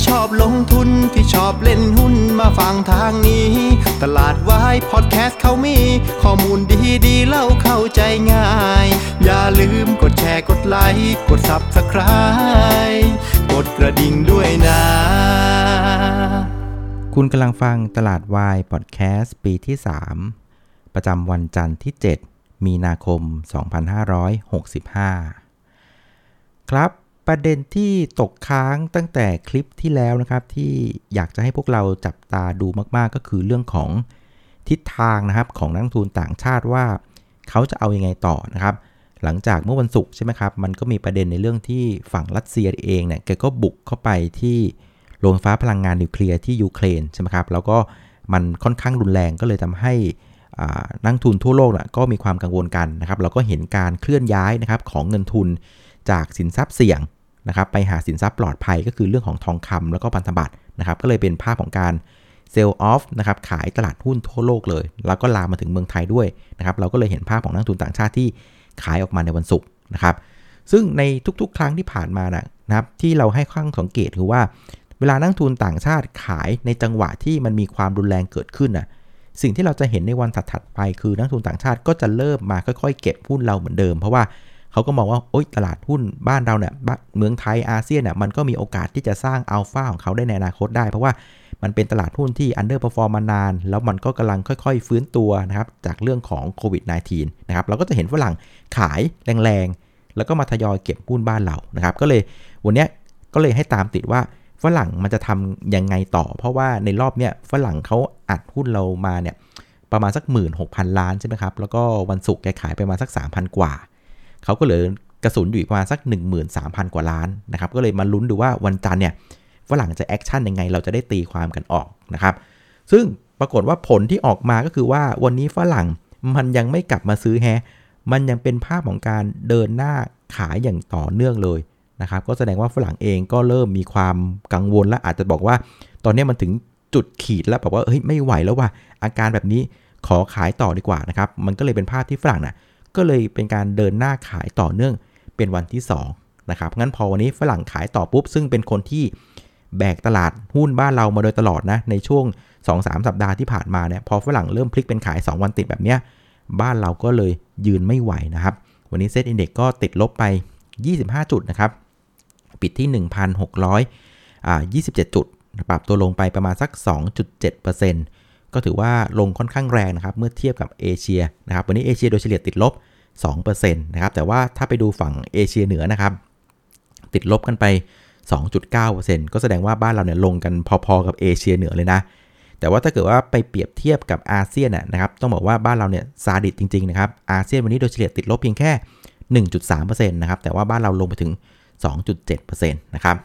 ที่ชอบลงทุนที่ชอบเล่นหุ้นมาฟังทางนี้ ตลาดวายพอดแคสต์เขามี ข้อมูลดีดีเล่าเข้าใจง่าย อย่าลืมกดแชร์กดไลค์กด Subscribe กดกระดิ่งด้วยนะ คุณกำลังฟังตลาดวายพอดแคสต์ปีที่ 3 ประจำวันจันทร์ที่ 7 มีนาคม 2565 ครับ ประเด็นที่ตกค้างตั้งแต่คลิปที่แล้วนะครับ ที่อยากจะให้พวกเราจับตาดูมากๆ ก็คือเรื่องของทิศทางนะครับของนักทุนต่างชาติว่า เขาจะเอาอยัางไงต่อนะครับ หลังจากเมื่อวันศุกร์ใช่ไหมครับ มันก็มีประเด็นในเรื่องที่ฝั่งรัสเซียเองเนี่ยแกก็บุกเข้าไปที่โรงไฟฟ้าพลังงานนิวเคลียร์ที่ยูเครนใช่ไหมครับแล้วก็มันค่อนข้างรุนแรงก็เลยทำให้นักทุนทั่วโลกนะก็มีความกังวลกันนะครับ เราก็เห็นการเคลื่อนย้ายนะครับของเงินทุนจากสินทรัพย์เสี่ยง นะครับไปหาสินทรัพย์ปลอดภัยก็คือเรื่องของทองคำแล้วก็พันธบัตรนะครับก็เลยเป็นภาพของการเซลล์ออฟนะครับขายตลาดหุ้นทั่วโลกเลย แล้วก็ลามมาถึงเมืองไทยด้วยนะครับเราก็เลยเห็นภาพของนักทุนต่างชาติที่ขายออกมาในวันศุกร์นะครับซึ่งในทุกๆ ครั้งที่ผ่านมานะครับที่เราให้ข้างสังเกตคือว่าเวลานักทุนต่างชาติขายในจังหวะที่มันมีความรุนแรงเกิดขึ้นน่ะสิ่งที่เราจะเห็นในวันถัดๆไปคือนักทุนต่างชาติก็จะเริ่มมาค่อยๆ เก็บหุ้นเราเหมือนเดิม เพราะว่า เขาก็มองว่าโอ๊ยตลาดหุ้นบ้านเราเนี่ยเมืองไทยอาเซียนเนี่ยมันก็มีโอกาสที่จะสร้างอัลฟาของเขาได้ในอนาคตได้ เพราะว่ามันเป็นตลาดหุ้นที่อันเดอร์เ r อร์ฟอร์มมานาน แล้วมันก็กำลังค่อยๆ ฟื้นตัวนะครับจากเรื่องของโควิด -19 นะครับเราก็จะเห็นฝรั่งขายแรงๆ แล้วก็มาทยอยเก็บหุ้นบ้านเรานะครับก็เลยวันนี้ก็เลยให้ตามติดว่าฝรั่งมันจะทำยังไงต่อ เพราะว่าในรอบเนี้ยฝรั่งเขาอัดหุ้นเรามาเนี่ยประมาณสัก 16,000 ล้านใช่ไหมครับ แล้วก็วันศุกร์แกขายไปมาสัก 3,000 กว่า เขาก็เหลือกระสุนอยู่อีกประมาณสัก 13,000 กว่าล้านนะครับก็เลยมาลุ้นดูว่าวันจันทร์เนี่ยฝรั่งจะ action ยังไงเราจะได้ตีความกันออกนะครับซึ่งปรากฏว่าผลที่ออกมาก็คือว่าวันนี้ฝรั่งมันยังไม่กลับมาซื้อแฮะมันยังเป็นภาพของการเดินหน้าขายอย่างต่อเนื่องเลยนะครับก็แสดงว่าฝรั่งเองก็เริ่มมีความกังวลและอาจจะบอกว่า ตอนนี้มันถึงจุดขีดแล้วบอกว่าเฮ้ยไม่ไหวแล้วว่ะอาการแบบนี้ขอขายต่อดีกว่านะครับมันก็เลยเป็นภาพที่ฝรั่งน่ะ ก็เลยเป็นการเดินหน้าขายต่อเนื่องเป็นวันที่2นะครับงั้นพอวันนี้ฝรั่งขายต่อปุ๊บ ซึ่งเป็นคนที่แบกตลาดหุ้นบ้านเรามาโดยตลอดนะในช่วง 2-3 สัปดาห์ที่ผ่านมาเนี่ยพอฝรั่งเริ่มพลิกเป็นขาย 2 วันติดแบบเนี้ยบ้านเราก็เลยยืนไม่ไหวนะครับ วันนี้เซ็ตอินเด็กก็ติดลบไป 25 จุดนะครับ ปิดที่ 1,627 จุด ปรับตัวลงไปประมาณสัก 2.7% ก็ถือว่าลงค่อนข้างแรงนะครับ เมื่อเทียบกับเอเชียนะครับ วันนี้เอเชียโดยเฉลี่ยติดลบ 2%นะครับ แต่ว่าถ้าไปดูฝั่งเอเชียเหนือนะครับ ติดลบกันไป 2.9%ก็แสดงว่าบ้านเราเนี่ยลงกันพอๆกับเอเชียเหนือเลยนะ แต่ว่าถ้าเกิดว่าไปเปรียบเทียบกับอาเซียนนะครับ ต้องบอกว่าบ้านเราเนี่ยซาดิสจริงๆนะครับ อาเซียนวันนี้โดยเฉลี่ยติดลบเพียงแค่ 1.3%นะครับ แต่ว่าบ้านเราลงไปถึง 2.7%นะครับ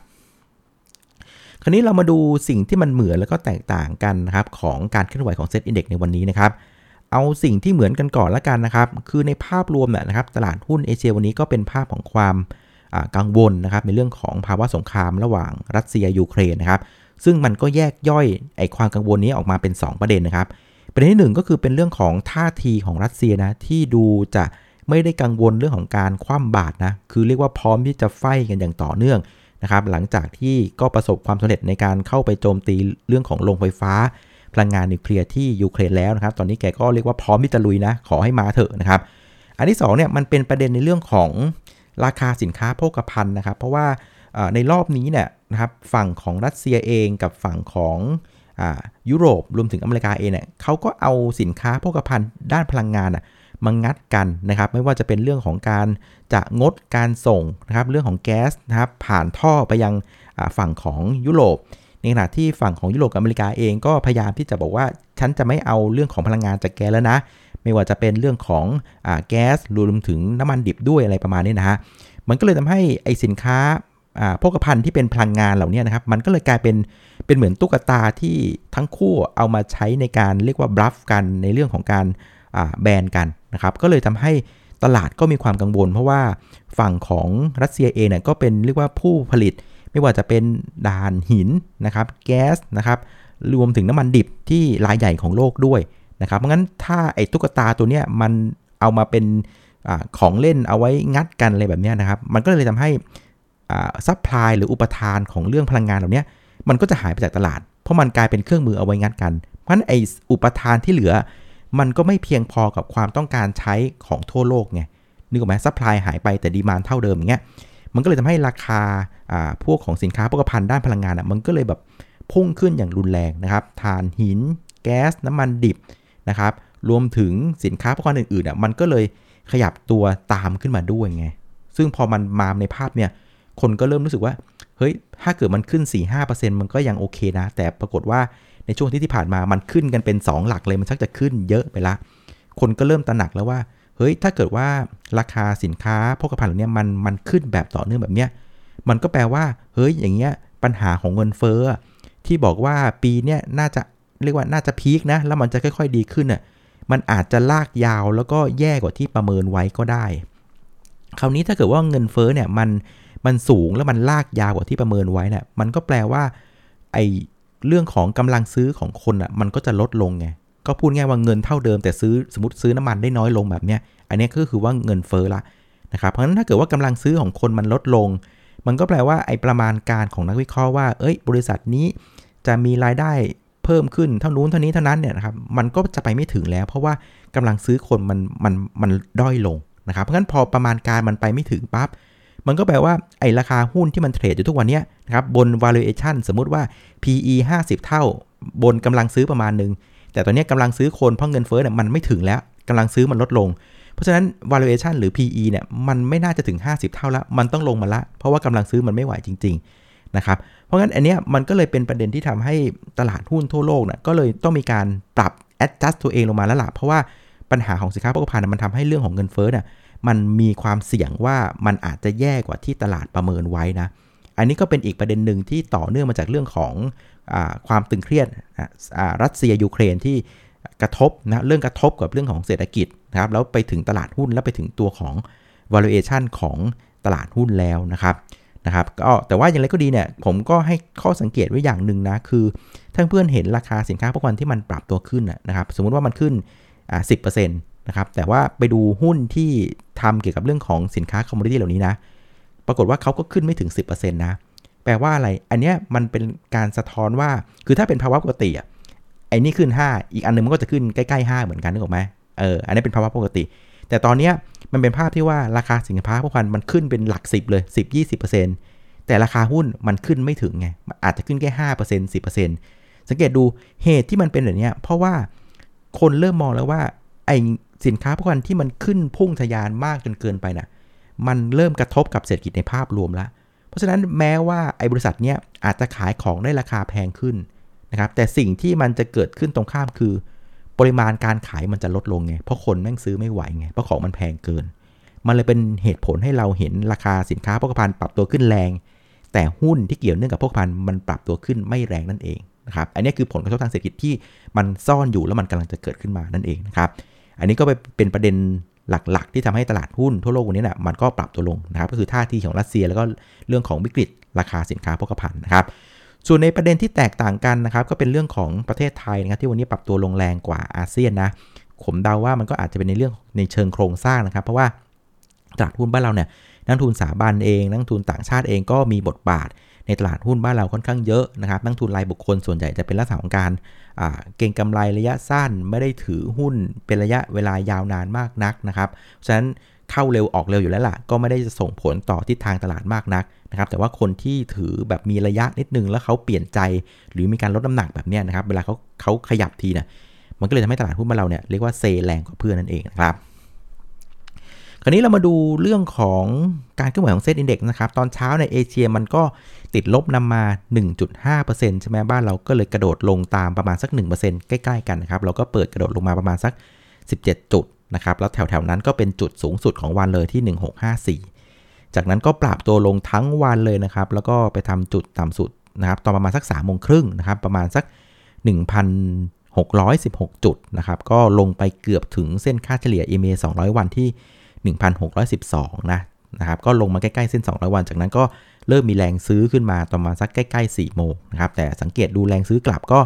คราวนี้เรามาดูสิ่งที่มันเหมือนแล้วก็แตกต่างกันนะครับของการเคลื่อนไหวของเซ็ตอินดี x ในวันนี้นะครับ เอาสิ่งที่เหมือนกันก่อนละกันนะครับ คือในภาพรวมเนี่ยนะครับตลาดหุ้นเอเชียวันนี้ก็เป็นภาพของความกังวลนะครับในเรื่องของภาวะสงครามระหว่างรัสเซียยูเครนนะครับ ซึ่งมันก็แยกย่อยไอความกังวลนี้ออกมาเป็น 2 ประเด็นนะครับ ประเด็นที่ 1 ก็คือเป็นเรื่องของท่าทีของรัสเซียนะที่ดูจะไม่ได้กังวลเรื่องของการคว่ำบาตรนะคือเรียกว่าพร้อมที่จะไฟกันอย่างต่อเนื่อง นะครับหลังจากที่ก็ประสบความสำเร็จในการเข้าไปโจมตีเรื่องของโรงไฟฟ้า พลังงานนิวเคลียร์ที่ยูเครนแล้วนะครับ ตอนนี้แกก็เรียกว่าพร้อมที่จะลุยนะ ขอให้มาเถอะนะครับ อันที่2เนี่ยมันเป็นประเด็นในเรื่องของราคาสินค้าโภคภัณฑ์นะครับ เพราะว่าในรอบนี้เนี่ยนะครับฝั่งของรัสเซียเองกับฝั่งของยุโรปรวมถึงอเมริกาเองเนี่ยเขาก็เอาสินค้าโภคภัณฑ์ด้านพลังงาน มางัดกันนะครับ ไม่ว่าจะเป็นเรื่องของการจะงดการส่งนะครับ เรื่องของแก๊สนะครับ ผ่านท่อไปยังฝั่งของยุโรป ในขณะที่ฝั่งของยุโรปกับอเมริกาเองก็พยายามที่จะบอกว่า ฉันจะไม่เอาเรื่องของพลังงานจากแกแล้วนะ ไม่ว่าจะเป็นเรื่องของอแก๊สรวมถึงน้ำมันดิบด้วยอะไรประมาณนี้นะฮะ มันก็เลยทำให้ไอสินค้าโภคภัณฑ์ที่เป็นพลังงานเหล่านี้นะครับ มันก็เลยกลายเป็นเป็นเหมือนตุ๊กตาที่ทั้งคู่เอามาใช้ในการเรียกว่าบลัฟกันในเรื่องของการแบนกัน นะครับก็เลยทำให้ตลาดก็มีความกังวล เพราะว่าฝั่งของรัสเซียเองเนี่ยก็เป็นเรียกว่าผู้ผลิต ไม่ว่าจะเป็นด่านหินนะครับแก๊สนะครับรวมถึงน้ำมันดิบที่รายใหญ่ของโลกด้วยนะครับเพราะงั้นถ้าไอ้ตุ๊กตาตัวเนี้ยมันเอามาเป็นอของเล่นเอาไว้งัดกันอะไรแบบนี้นะครับ มันก็เลยทำให้supply หรืออุปทานของเรื่องพลังงานเหล่านี้มันก็จะหายไปจากตลาด เพราะมันกลายเป็นเครื่องมือเอาไว้งัดกัน เพราะฉะนั้นไอ้อุปทานที่เหลือ มันก็ไม่เพียงพอกับความต้องการใช้ของทั่วโลกไงนึกออกไหม supply หายไปแต่ demand เท่าเดิมอย่างเงี้ยมันก็เลยทำให้ราคาพวกของสินค้าโภคภัณฑ์ด้านพลังงานอะมันก็เลยแบบพุ่งขึ้นอย่างรุนแรงนะครับถ่านหิน แก๊สน้ำมันดิบนะครับรวมถึงสินค้าโภคภัณฑ์อื่นๆอะมันก็เลยขยับตัวตามขึ้นมาด้วยไงซึ่งพอมันมาในภาพเนี่ยคนก็เริ่มรู้สึกว่าเฮ้ยถ้าเกิดมันขึ้น 4-5%มันก็ยังโอเคนะ แต่ปรากฏว่า ในช่วงที่ที่ผ่านมามันขึ้นกันเป็น 2 หลักเลยมันชักจะขึ้นเยอะไปละ คนก็เริ่มตระหนักแล้วว่า เฮ้ยถ้าเกิดว่าราคาสินค้าโภคภัณฑ์เหล่านี้มันมันขึ้นแบบต่อเนื่องแบบเนี้ยมันก็แปลว่า เฮ้ยอย่างเงี้ยปัญหาของเงินเฟ้อที่บอกว่าปีเนี้ยน่าจะเรียกว่าน่าจะพีคนะแล้วมันจะค่อย ๆ ดีขึ้นอะมันอาจจะลากยาวแล้วก็แย่กว่าที่ประเมินไว้ก็ได้ คราวนี้ถ้าเกิดว่าเงินเฟ้อเนี่ยมันมันสูงแล้วมันลากยาวกว่าที่ประเมินไว้เนี่ยมันก็แปลว่าไอ เรื่องของกำลังซื้อของคนอะมันก็จะลดลงไงก็พูดง่ายว่าเงินเท่าเดิมแต่ซื้อสมมติซื้อน้ำมันได้น้อยลงแบบเนี้ยอันนี้ก็คือว่าเงินเฟ้อละนะครับเพราะฉะนั้นถ้าเกิดว่ากำลังซื้อของคนมันลดลง มันก็แปลว่าไอ้ประมาณการของนักวิเคราะห์ว่า เอ้ย บริษัทนี้จะมีรายได้เพิ่มขึ้นเท่านู้นเท่านี้เท่านั้นเนี่ยนะครับมันก็จะไปไม่ถึงแล้ว เพราะว่ากำลังซื้อคนมันมันมันด้อยลงนะครับเพราะฉะนั้นพอประมาณการมันไปไม่ถึงปั๊บ มันก็แปลว่าไอ้ราคาหุ้นที่มันเทรดอยู่ทุกวันนี้นะครับบน valuation สมมุติว่า PE 50 เท่า บนกำลังซื้อประมาณหนึ่งแต่ตอนนี้กำลังซื้อคนเพราะเงินเฟ้อเนี่ยมันไม่ถึงแล้วกำลังซื้อมันลดลง เพราะฉะนั้น valuation หรือ PE เนี่ยมันไม่น่าจะถึง 50 เท่าละมันต้องลงมาละ เพราะว่ากำลังซื้อมันไม่ไหวจริง ๆ นะครับ เพราะงั้นอันเนี้ยมันก็เลยเป็นประเด็นที่ทำให้ตลาดหุ้นทั่วโลกเนี่ยก็เลยต้องมีการปรับ adjust ตัวเองลงมาแล้วล่ะเพราะว่าปัญหาของสินค้าโภคภัณฑ์มันทำให้เรื่องของเงินเฟ้อเนี่ย มันมีความเสี่ยงว่ามันอาจจะแย่กว่าที่ตลาดประเมินไว้นะ อันนี้ก็เป็นอีกประเด็นหนึ่งที่ต่อเนื่องมาจากเรื่องของอความตึงเครียดรัสเซียยูเครนที่กระทบนะเรื่องกระทบกับเรื่องของเศรษฐกิจนะครับแล้วไปถึงตลาดหุ้นแล้วไปถึงตัวของ valuation ของตลาดหุ้นแล้วนะครับนะครับก็แต่ว่าอย่างไรก็ดีเนี่ยผมก็ให้ข้อสังเกตไว้อย่างหนึ่งนะคือถ้าเพื่อนเห็นราคาสินค้าพวกวันที่มันปรับตัวขึ้นนะครับสมมุติว่ามันขึ้นอ่าสิ นะครับแต่ว่าไปดูหุ้นที่ทำเกี่ยวกับเรื่องของสินค้าคอมมูนิตี้เหล่านี้นะ ปรากฏว่าเขาก็ขึ้นไม่ถึง 10%นะแปลว่าอะไร อันเนี้ยมันเป็นการสะท้อนว่าคือถ้าเป็นภาวะปกติอะไอ้นี่ขึ้น 5 อีกอันนึงมันก็จะขึ้นใกล้ๆ 5 เหมือนกันนึกออกไหมเอออันนี้เป็นภาวะปกติ แต่ตอนเนี้ยมันเป็นภาพที่ว่าราคาสินค้าพวกมันมันขึ้นเป็นหลัก 10 เลย 10 20 แต่ราคาหุ้นมันขึ้นไม่ถึงไงอาจจะขึ้นแค่5% 10%สังเกตดูเหตุที่มันเป็นแบบนี้เพราะว่าคนเริ่มมองแล้วว่าไอ สินค้าพวกนั้นที่มันขึ้นพุ่งทะยานมากจนเกินไปนะ่ะมันเริ่มกระทบกับเศรษฐกิจในภาพรวมแล้ว เพราะฉะนั้นแม้ว่าไอ้บริษัทเนี้ยอาจจะขายของได้ราคาแพงขึ้นนะครับ แต่สิ่งที่มันจะเกิดขึ้นตรงข้ามคือ ปริมาณการขายมันจะลดลงไง เพราะคนแม่งซื้อไม่ไหวไง เพราะของมันแพงเกิน มันเลยเป็นเหตุผลให้เราเห็นราคาสินค้าพกพันปรับตัวขึ้นแรง แต่หุ้นที่เกี่ยวเนื่องกับพกพันมันปรับตัวขึ้นไม่แรงนั่นเองนะครับ อันนี้คือผลกระทบทางเศรษฐกิจที่มันซ่อนอยู่แล้วมันกำลังจะเกิดขึ้นมานั่นเองนะครับ อันนี้ก็เป็นประเด็นหลักๆ ที่ทำให้ตลาดหุ้นทั่วโลกวันนี้นะมันก็ปรับตัวลงนะครับ ก็คือท่าทีของรัสเซียแล้วก็เรื่องของวิกฤตราคาสินค้าโภคภัณฑ์นะครับ ส่วนในประเด็นที่แตกต่างกันนะครับ ก็เป็นเรื่องของประเทศไทยนะครับ ที่วันนี้ปรับตัวลงแรงกว่าอาเซียนนะผมเดาว่ามันก็อาจจะเป็นในเรื่องในเชิงโครงสร้างนะครับ เพราะว่าตลาดหุ้นบ้านเราเนี่ยนักทุนสถาบันเอง นักทุนต่างชาติเองก็มีบทบาท ในตลาดหุ้นบ้านเราค่อนข้างเยอะนะครับนักทุนรายบุคคลส่วนใหญ่จะเป็นลักษณะของการเก่งกำไรระยะสั้นไม่ได้ถือหุ้นเป็นระยะเวลายาวนานมากนักนะครับฉะนั้นเข้าเร็วออกเร็วอยู่แล้วล่ะ ก็ไม่ได้จะส่งผลต่อทิศทางตลาดมากนักนะครับ แต่ว่าคนที่ถือแบบมีระยะนิดนึงแล้วเขาเปลี่ยนใจ หรือมีการลดน้ำหนักแบบนี้นะครับ เวลาเขาเขาขยับทีเนะมันก็เลยทำให้ตลาดหุ้นบ้านเราเนี่ยเรียกว่าเซแรงกว่าเพื่อนนั่นเองนะครับ คราวนี้เรามาดูเรื่องของการเคลื่อนไหวของ SET Index นะครับ ตอนเช้าในเอเชียมันก็ติดลบนำมา 1.5%ใช่ไหมบ้านเราก็เลยกระโดดลงตามประมาณสัก 1%ใกล้ๆกันนะครับ เราก็เปิดกระโดดลงมาประมาณสัก 17 จุดนะครับ แล้วแถวๆนั้นก็เป็นจุดสูงสุดของวันเลยที่ 1654 จากนั้นก็ปรับตัวลงทั้งวันเลยนะครับ แล้วก็ไปทำจุดต่ำสุดนะครับ ตอนประมาณสัก3โมงครึ่งนะครับ ประมาณสัก 1,616 จุดนะครับ ก็ลงไปเกือบถึงเส้นค่าเฉลี่ย EMA 200 วันที่ 1,612 นะนะครับก็ลงมาใกล้ๆเส้น 200 วัน จากนั้นก็เริ่มมีแรงซื้อขึ้นมาประมาณสักใกล้ๆ4โมงนะครับแต่สังเกตดูแรงซื้อกลับก็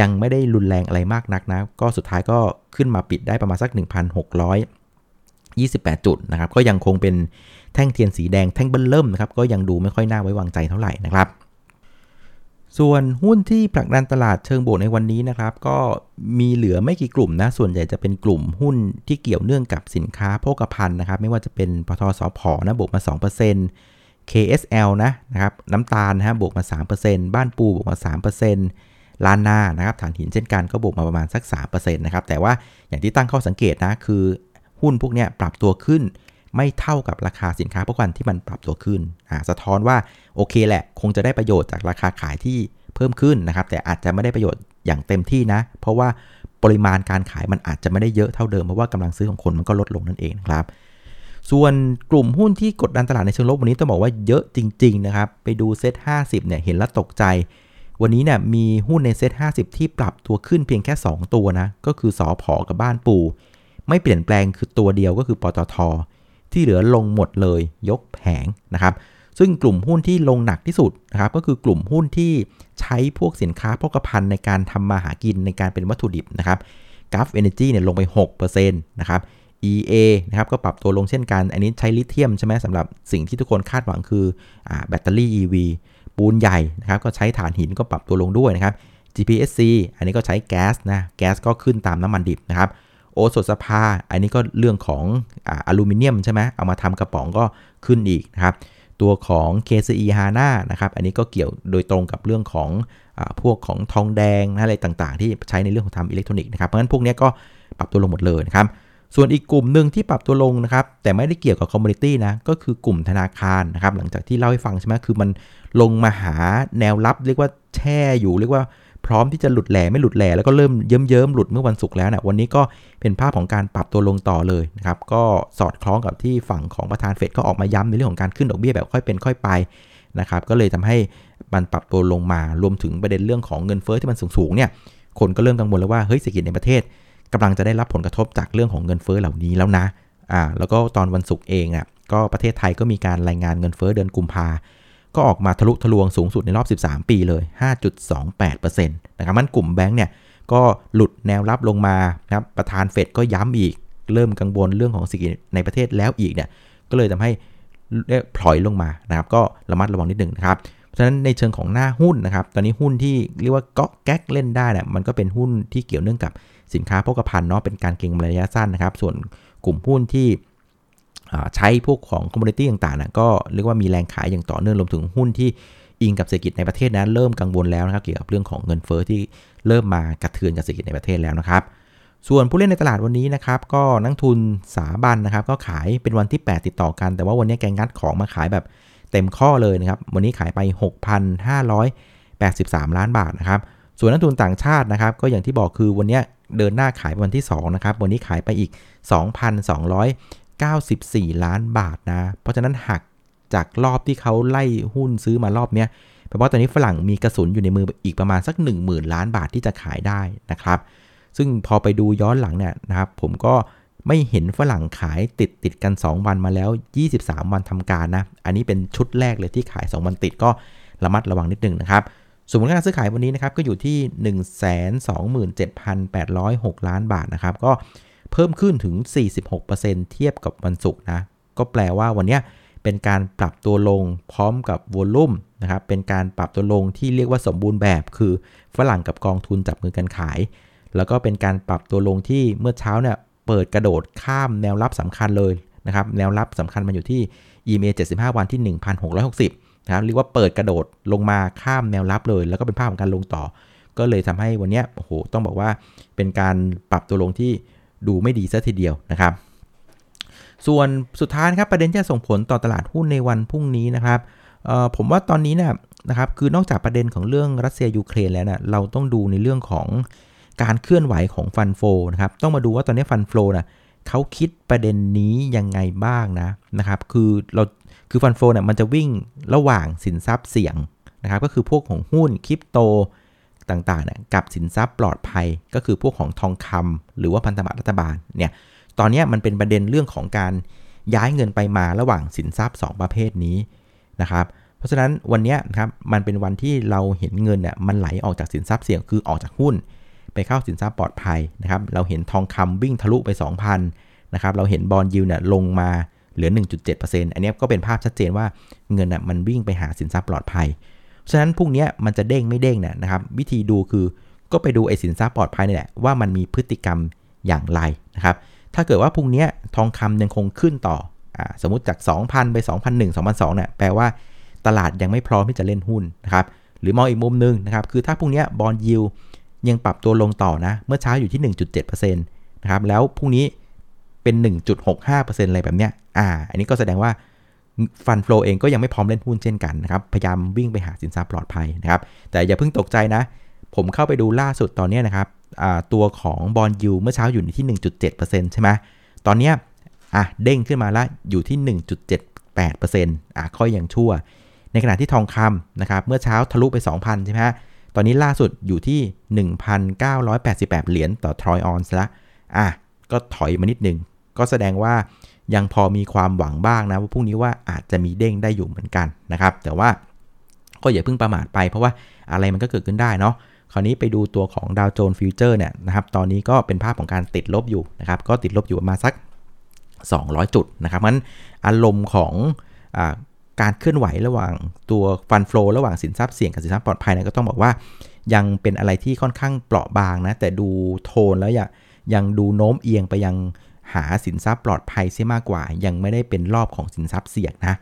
ยังไม่ได้รุนแรงอะไรมากนักนะ ก็สุดท้ายก็ขึ้นมาปิดได้ประมาณสัก 1,628 จุดนะครับ ก็ยังคงเป็นแท่งเทียนสีแดงแท่งเบิ้ลเริ่มนะครับ ก็ยังดูไม่ค่อยน่าไว้วางใจเท่าไหร่นะครับ ส่วนหุ้นที่ผลักดันตลาดเชิงบวกในวันนี้นะครับ ก็มีเหลือไม่กี่กลุ่มนะ ส่วนใหญ่จะเป็นกลุ่มหุ้นที่เกี่ยวเนื่องกับสินค้าโภคภัณฑ์นะครับ ไม่ว่าจะเป็นปทสพนะบวกมา 2% KSL นะนะครับน้ำตาลนะฮะบวกมา 3%บ้านปูบวกมา 3%ลานนานะครับฐานหินเช่นกันก็บวกมาประมาณสัก3%นะครับแต่ว่าอย่างที่ตั้งข้อสังเกตนะคือหุ้นพวกนี้ปรับตัวขึ้น ไม่เท่ากับราคาสินค้าโภคภัณฑ์ที่มันปรับตัวขึ้นอ่าสะท้อนว่าโอเคแหละ คงจะได้ประโยชน์จากราคาขายที่เพิ่มขึ้นนะครับ แต่อาจจะไม่ได้ประโยชน์อย่างเต็มที่นะ เพราะว่าปริมาณการขายมันอาจจะไม่ได้เยอะเท่าเดิมเพราะว่ากำลังซื้อของคนมันก็ลดลงนั่นเองนะครับ ส่วนกลุ่มหุ้นที่กดดันตลาดในเชิงลบวันนี้ต้องบอกว่าเยอะจริง ๆ นะครับ ไปดูเซ็ต50เนี่ยเห็นแล้วตกใจ วันนี้เนี่ยมีหุ้นในเซ็ต50 ที่ปรับตัวขึ้นเพียงแค่ 2 ตัวนะก็คือสอพอกับบ้านปูไม่เปลี่ยนแปลงคือตัวเดียวก็คือปตท ที่เหลือลงหมดเลยยกแผงนะครับซึ่งกลุ่มหุ้นที่ลงหนักที่สุดนะครับก็คือกลุ่มหุ้นที่ใช้พวกสินค้าโภคภัณฑ์ในการทำมาหากินในการเป็นวัตถุดิบนะครับกราฟเอเนจีเนี่ยลงไป6%นะครับ EA นะครับก็ปรับตัวลงเช่นกัน อันนี้ใช้ลิเธียมใช่ไหมสำหรับสิ่งที่ทุกคนคาดหวังคืออแบตเตอรี่ EV ปูนใหญ่นะครับก็ใช้ถ่านหินก็ปรับตัวลงด้วยนะครับ GPSC อันนี้ก็ใช้แก๊สนะแก๊สก็ขึ้นตามน้ำมันดิบนะครับ โอสถสภา อันนี้ก็เรื่องของอลูมิเนียมใช่ไหมเอามาทำกระป๋องก็ขึ้นอีกนะครับตัวของ KCE HANA นะครับ อันนี้ก็เกี่ยวโดยตรงกับเรื่องของอพวกของทองแดงะอะไรต่างๆ ที่ใช้ในเรื่องของทำอิเล็กทรอนิกส์นะครับ เพราะฉะนั้นพวกนี้ก็ปรับตัวลงหมดเลยนะครับ ส่วนอีกกลุ่มหนึ่งที่ปรับตัวลงนะครับ แต่ไม่ได้เกี่ยวกับ commodity นะ ก็คือกลุ่มธนาคารนะครับ หลังจากที่เล่าให้ฟังใช่ไหมคือมันลงมาหาแนวรับเรียกว่าแช่อยู่เรียกว่า พร้อมที่จะหลุดแหล่ไม่หลุดแหล่แล้วก็เริ่มเยิ้มเยิ้มหลุดเมื่อวันศุกร์แล้วนะวันนี้ก็เป็นภาพของการปรับตัวลงต่อเลยนะครับก็สอดคล้องกับที่ฝั่งของประธานเฟดก็ออกมาย้ำในเรื่องของการขึ้นดอกเบี้ยแบบค่อยเป็นค่อยไปนะครับก็เลยทำให้มันปรับตัวลงมารวมถึงประเด็นเรื่องของเงินเฟอ้อที่มันสูงๆเนี่ยคนก็เริ่มกังวลแล้วว่าเฮ้ยเศรษฐกิจในประเทศกำลังจะได้รับผลกระทบจากเรื่องของเงินเฟอ้อเหล่านี้แล้วนะอ่าแล้วก็ตอนวันศุกร์เองอะก็ประเทศไทยก็มีการรายงานเงินเฟอ้อเดือนกุมภา ก็ออกมาทะลุทะลวงสูงสุดในรอบ 13 ปีเลย 5.28%นะครับมันกลุ่มแบงก์เนี่ยก็หลุดแนวรับลงมานะครับประธานเฟดก็ย้ำอีก เริ่มกังวลเรื่องของเศรษฐกิจในประเทศแล้วอีกเนี่ยก็เลยทำให้พลอยลงมานะครับก็ระมัดระวังนิดหนึ่งนะครับเพราะฉะนั้นในเชิงของหน้าหุ้นนะครับ ตอนนี้หุ้นที่เรียกว่าก็แก๊กเล่นได้เนี่ยมันก็เป็นหุ้นที่เกี่ยวเนื่องกับสินค้าโภคภัณฑ์เนาะเป็นการเก็งระยะสั้นนะครับ ส่วนกลุ่มหุ้นที่ ใช้พวกของคอมมูนิตี้ต่างๆนะก็เรียกว่ามีแรงขายอย่างต่อเนื่องรวมถึงหุ้นที่อิงกับเศรษฐกิจในประเทศนั้นเริ่มกังวลแล้วนะครับเกี่ยวกับเรื่องของเงินเฟอ้อที่เริ่มมากระเทือนกับเศรษฐกิจในประเทศแล้วนะครับ ส่วนผู้เล่นในตลาดวันนี้นะครับก็นักทุนสาบันนะครับก็ขายเป็นวันที่ 8 ติดต่อกัน แต่ว่าวันนี้แกงัดของมาขายแบบเต็มข้อเลยนะครับวันนี้ขายไป 6,583 ล้านบาทนะครับส่วนนักทุนต่างชาตินะครับก็อย่างที่บอกคือวันนี้เดินหน้าขายวันที่2นะครับวันนี้ขายไปอีก 94 ล้านบาทนะ เพราะฉะนั้นหักจากรอบที่เขาไล่หุ้นซื้อมารอบนี้แปลว่าตอนนี้ฝรั่งมีกระสุนอยู่ในมืออีกประมาณสัก 1 0,000 ล้านบาทที่จะขายได้นะครับ ซึ่งพอไปดูย้อนหลังเนี่ยนะครับ ผมก็ไม่เห็นฝรั่งขายติดติดกัน 2 วันมาแล้ว 23 วันทำการนะ อันนี้เป็นชุดแรกเลยที่ขาย 2 วันติดก็ระมัดระวังนิดนึงนะครับสมมติการซื้อขายวันนี้นะครับก็อยู่ที่ 127,806 ล้านบาทนะครับ ก็ เพิ่มขึ้นถึง 46%เทียบกับวันศุกร์นะ ก็แปลว่าวันนี้เป็นการปรับตัวลงพร้อมกับวอลลุ่มนะครับ เป็นการปรับตัวลงที่เรียกว่าสมบูรณ์แบบ คือฝรั่งกับกองทุนจับมือกันขาย แล้วก็เป็นการปรับตัวลงที่เมื่อเช้าเนี่ยเปิดกระโดดข้ามแนวรับสำคัญเลยนะครับ แนวรับสำคัญมันอยู่ที่ EMA 75 วันที่ 1,660นะครับ เรียกว่าเปิดกระโดดลงมาข้ามแนวรับเลย แล้วก็เป็นภาพของการลงต่อ ก็เลยทำให้วันนี้โอ้โห ต้องบอกว่าเป็นการปรับตัวลงที่ ดูไม่ดีซะทีเดียวนะครับ ส่วนสุดท้ายครับประเด็นจะส่งผลต่อตลาดหุ้นในวันพรุ่งนี้นะครับผมว่าตอนนี้เนี่ยนะครับคือนอกจากประเด็นของเรื่องรัสเซียยูเครนแล้วนะเราต้องดูในเรื่องของการเคลื่อนไหวของฟันโฟนะครับต้องมาดูว่าตอนนี้ฟันโฟนะเขาคิดประเด็นนี้ยังไงบ้างนะนะครับคือเราคือฟันโฟเนี่ยมันจะวิ่งระหว่างสินทรัพย์เสี่ยงนะครับก็คือพวกของหุ้นคริปโต ต่างๆเนี่ยกับสินทรัพย์ปลอดภัยก็คือพวกของทองคำหรือว่าพันธบัตรรัฐบาลเนี่ยตอนนี้มันเป็นประเด็นเรื่องของการย้ายเงินไปมาระหว่างสินทรัพย์ 2 ประเภทนี้นะครับเพราะฉะนั้นวันนี้ครับมันเป็นวันที่เราเห็นเงินเนี่ยมันไหลออกจากสินทรัพย์เสี่ยงคือออกจากหุ้น ไปเข้าสินทรัพย์ปลอดภัยนะครับเราเห็นทองคำวิ่งทะลุไป 2,000นะครับเราเห็นบอลยูเนี่ยลงมาเหลือ 1.7%อันนี้ก็เป็นภาพชัดเจนว่าเงินน่ะมันวิ่งไปหาสินทรัพย์ปลอดภัย ฉะนั้นพวกนี้มันจะเด้งไม่เด้งเนี่ยนะครับ วิธีดูคือก็ไปดูไอสินทรัพย์ปลอดภัยนี่แหละว่ามันมีพฤติกรรมอย่างไรนะครับ ถ้าเกิดว่าพรุ่งนี้ทองคำยังคงขึ้นต่ออสมมติจาก 2,000 ไป 2,001 2,002เนี่ยแปลว่าตลาดยังไม่พร้อมที่จะเล่นหุ้นนะครับหรือมองอีกมุมนึงนะครับคือถ้าพรุ่งนี้บอลยิวยังปรับตัวลงต่อนะ เมื่อเช้าอยู่ที่ 1.7%นะครับแล้วพรุ่งนี้เป็น 1.65%อะไรแบบเนี้ยอ่า อันนี้ก็แสดงว่า fund flow เองก็ยังไม่พร้อมเล่นหุ้นเช่นกันนะครับ พยายามวิ่งไปหาสินทรัพย์ปลอดภัยนะครับ แต่อย่าเพิ่งตกใจนะ ผมเข้าไปดูล่าสุดตอนนี้นะครับตัวของ bond yield เมื่อเช้าอยู่ที่ 1.7%ใช่ไหมตอนนี้อะเด้งขึ้นมาแล้วอยู่ที่ 1.78%อะค่อยยังชั่ว ในขณะที่ทองคำนะครับเมื่อเช้าทะลุไป 2,000 ใช่ไหมตอนนี้ล่าสุดอยู่ที่ 1,988 เหรียญต่อทรอยออนซ์ละอะก็ถอยมานิดนึง ก็แสดงว่า ยังพอมีความหวังบ้างนะว่าพรุ่งนี้ว่าอาจจะมีเด้งได้อยู่เหมือนกันนะครับ แต่ว่าก็อย่าเพิ่งประมาทไปเพราะว่าอะไรมันก็เกิดขึ้นได้เนาะคราวนี้ไปดูตัวของดาวโจนส์ฟิวเจอร์เนี่ยนะครับตอนนี้ก็เป็นภาพของการติดลบอยู่นะครับก็ติดลบอยู่ประมาณสัก 200 จุดนะครับมันอารมณ์ของอการเคลื่อนไหวระหว่างตัวฟันฟลอระหว่างสินทรัพย์เสี่ยงกับสินทรัพย์ปลอดภัยนะก็ต้องบอกว่ายังเป็นอะไรที่ค่อนข้างเปราะบางนะแต่ดูโทนแล้วยังยังดูโน้มเอียงไปยัง หาสินทรัพย์ปลอดภัยเสียมากกว่า ยังไม่ได้เป็นรอบของสินทรัพย์เสี่ยงนะ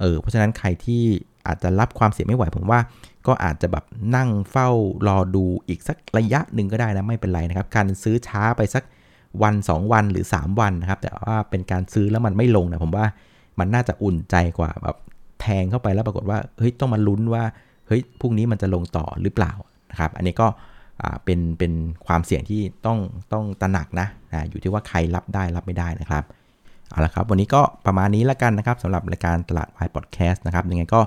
เออเพราะฉะนั้นใครที่อาจจะรับความเสี่ยงไม่ไหวผมว่า ก็อาจจะแบบนั่งเฝ้ารอดูอีกสักระยะหนึ่งก็ได้นะไม่เป็นไรนะครับ การซื้อช้าไปสักวัน 2 วันหรือ 3 วันนะครับ แต่ว่าเป็นการซื้อแล้วมันไม่ลงนะผมว่ามันน่าจะอุ่นใจกว่าแบบแทงเข้าไปแล้วปรากฏว่าเฮ้ยต้องมาลุ้นว่าเฮ้ยพรุ่งนี้มันจะลงต่อหรือเปล่านะครับ อันนี้ก็ เป็นเป็นความเสี่ยงที่ต้องต้องตระหนักนะนะอยู่ที่ว่าใครรับได้รับไม่ได้นะครับเอาละครับวันนี้ก็ประมาณนี้แล้วกันนะครับสำหรับรายการตลาดวายพอดแคสต์นะครับยังไงก็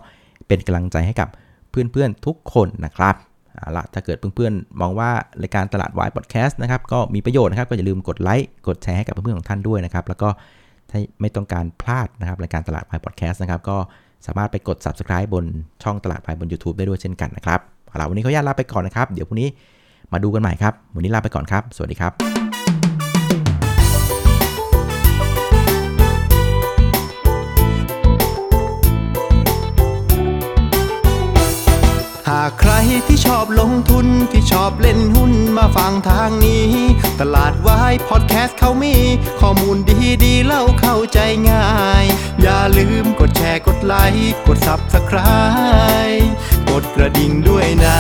เป็นกำลังใจให้กับเพื่อนๆทุกคนนะครับเอาละถ้าเกิดเพื่อนๆ มองว่ารายการตลาดวายพอดแคสต์นะครับก็มีประโยชน์นะครับก็อย่าลืมกดไลค์กดแชร์ให้กับเพื่อนๆของท่านด้วยนะครับแล้วก็ถ้าไม่ต้องการพลาดนะครับรายการตลาดวายพอดแคสต์นะครับก็สามารถไปกด subscribe บนช่องตลาดวายบน YouTube ได้ด้วยเช่นกันนะครับเอาละวันนี้เขาญาตลาไปก่อนนะครับเดี๋ยวพรุ่งนี้ มาดูกันใหม่ครับ วันนี้ลาไปก่อนครับ สวัสดีครับหากใครที่ชอบลงทุนที่ชอบเล่นหุ้นมาฟังทางนี้ ตลาดวายพอดแคสต์เขามี ข้อมูลดีดีเล่าเข้าใจง่าย อย่าลืมกดแชร์กดไลค์กด Subscribe กดกระดิ่งด้วยนะ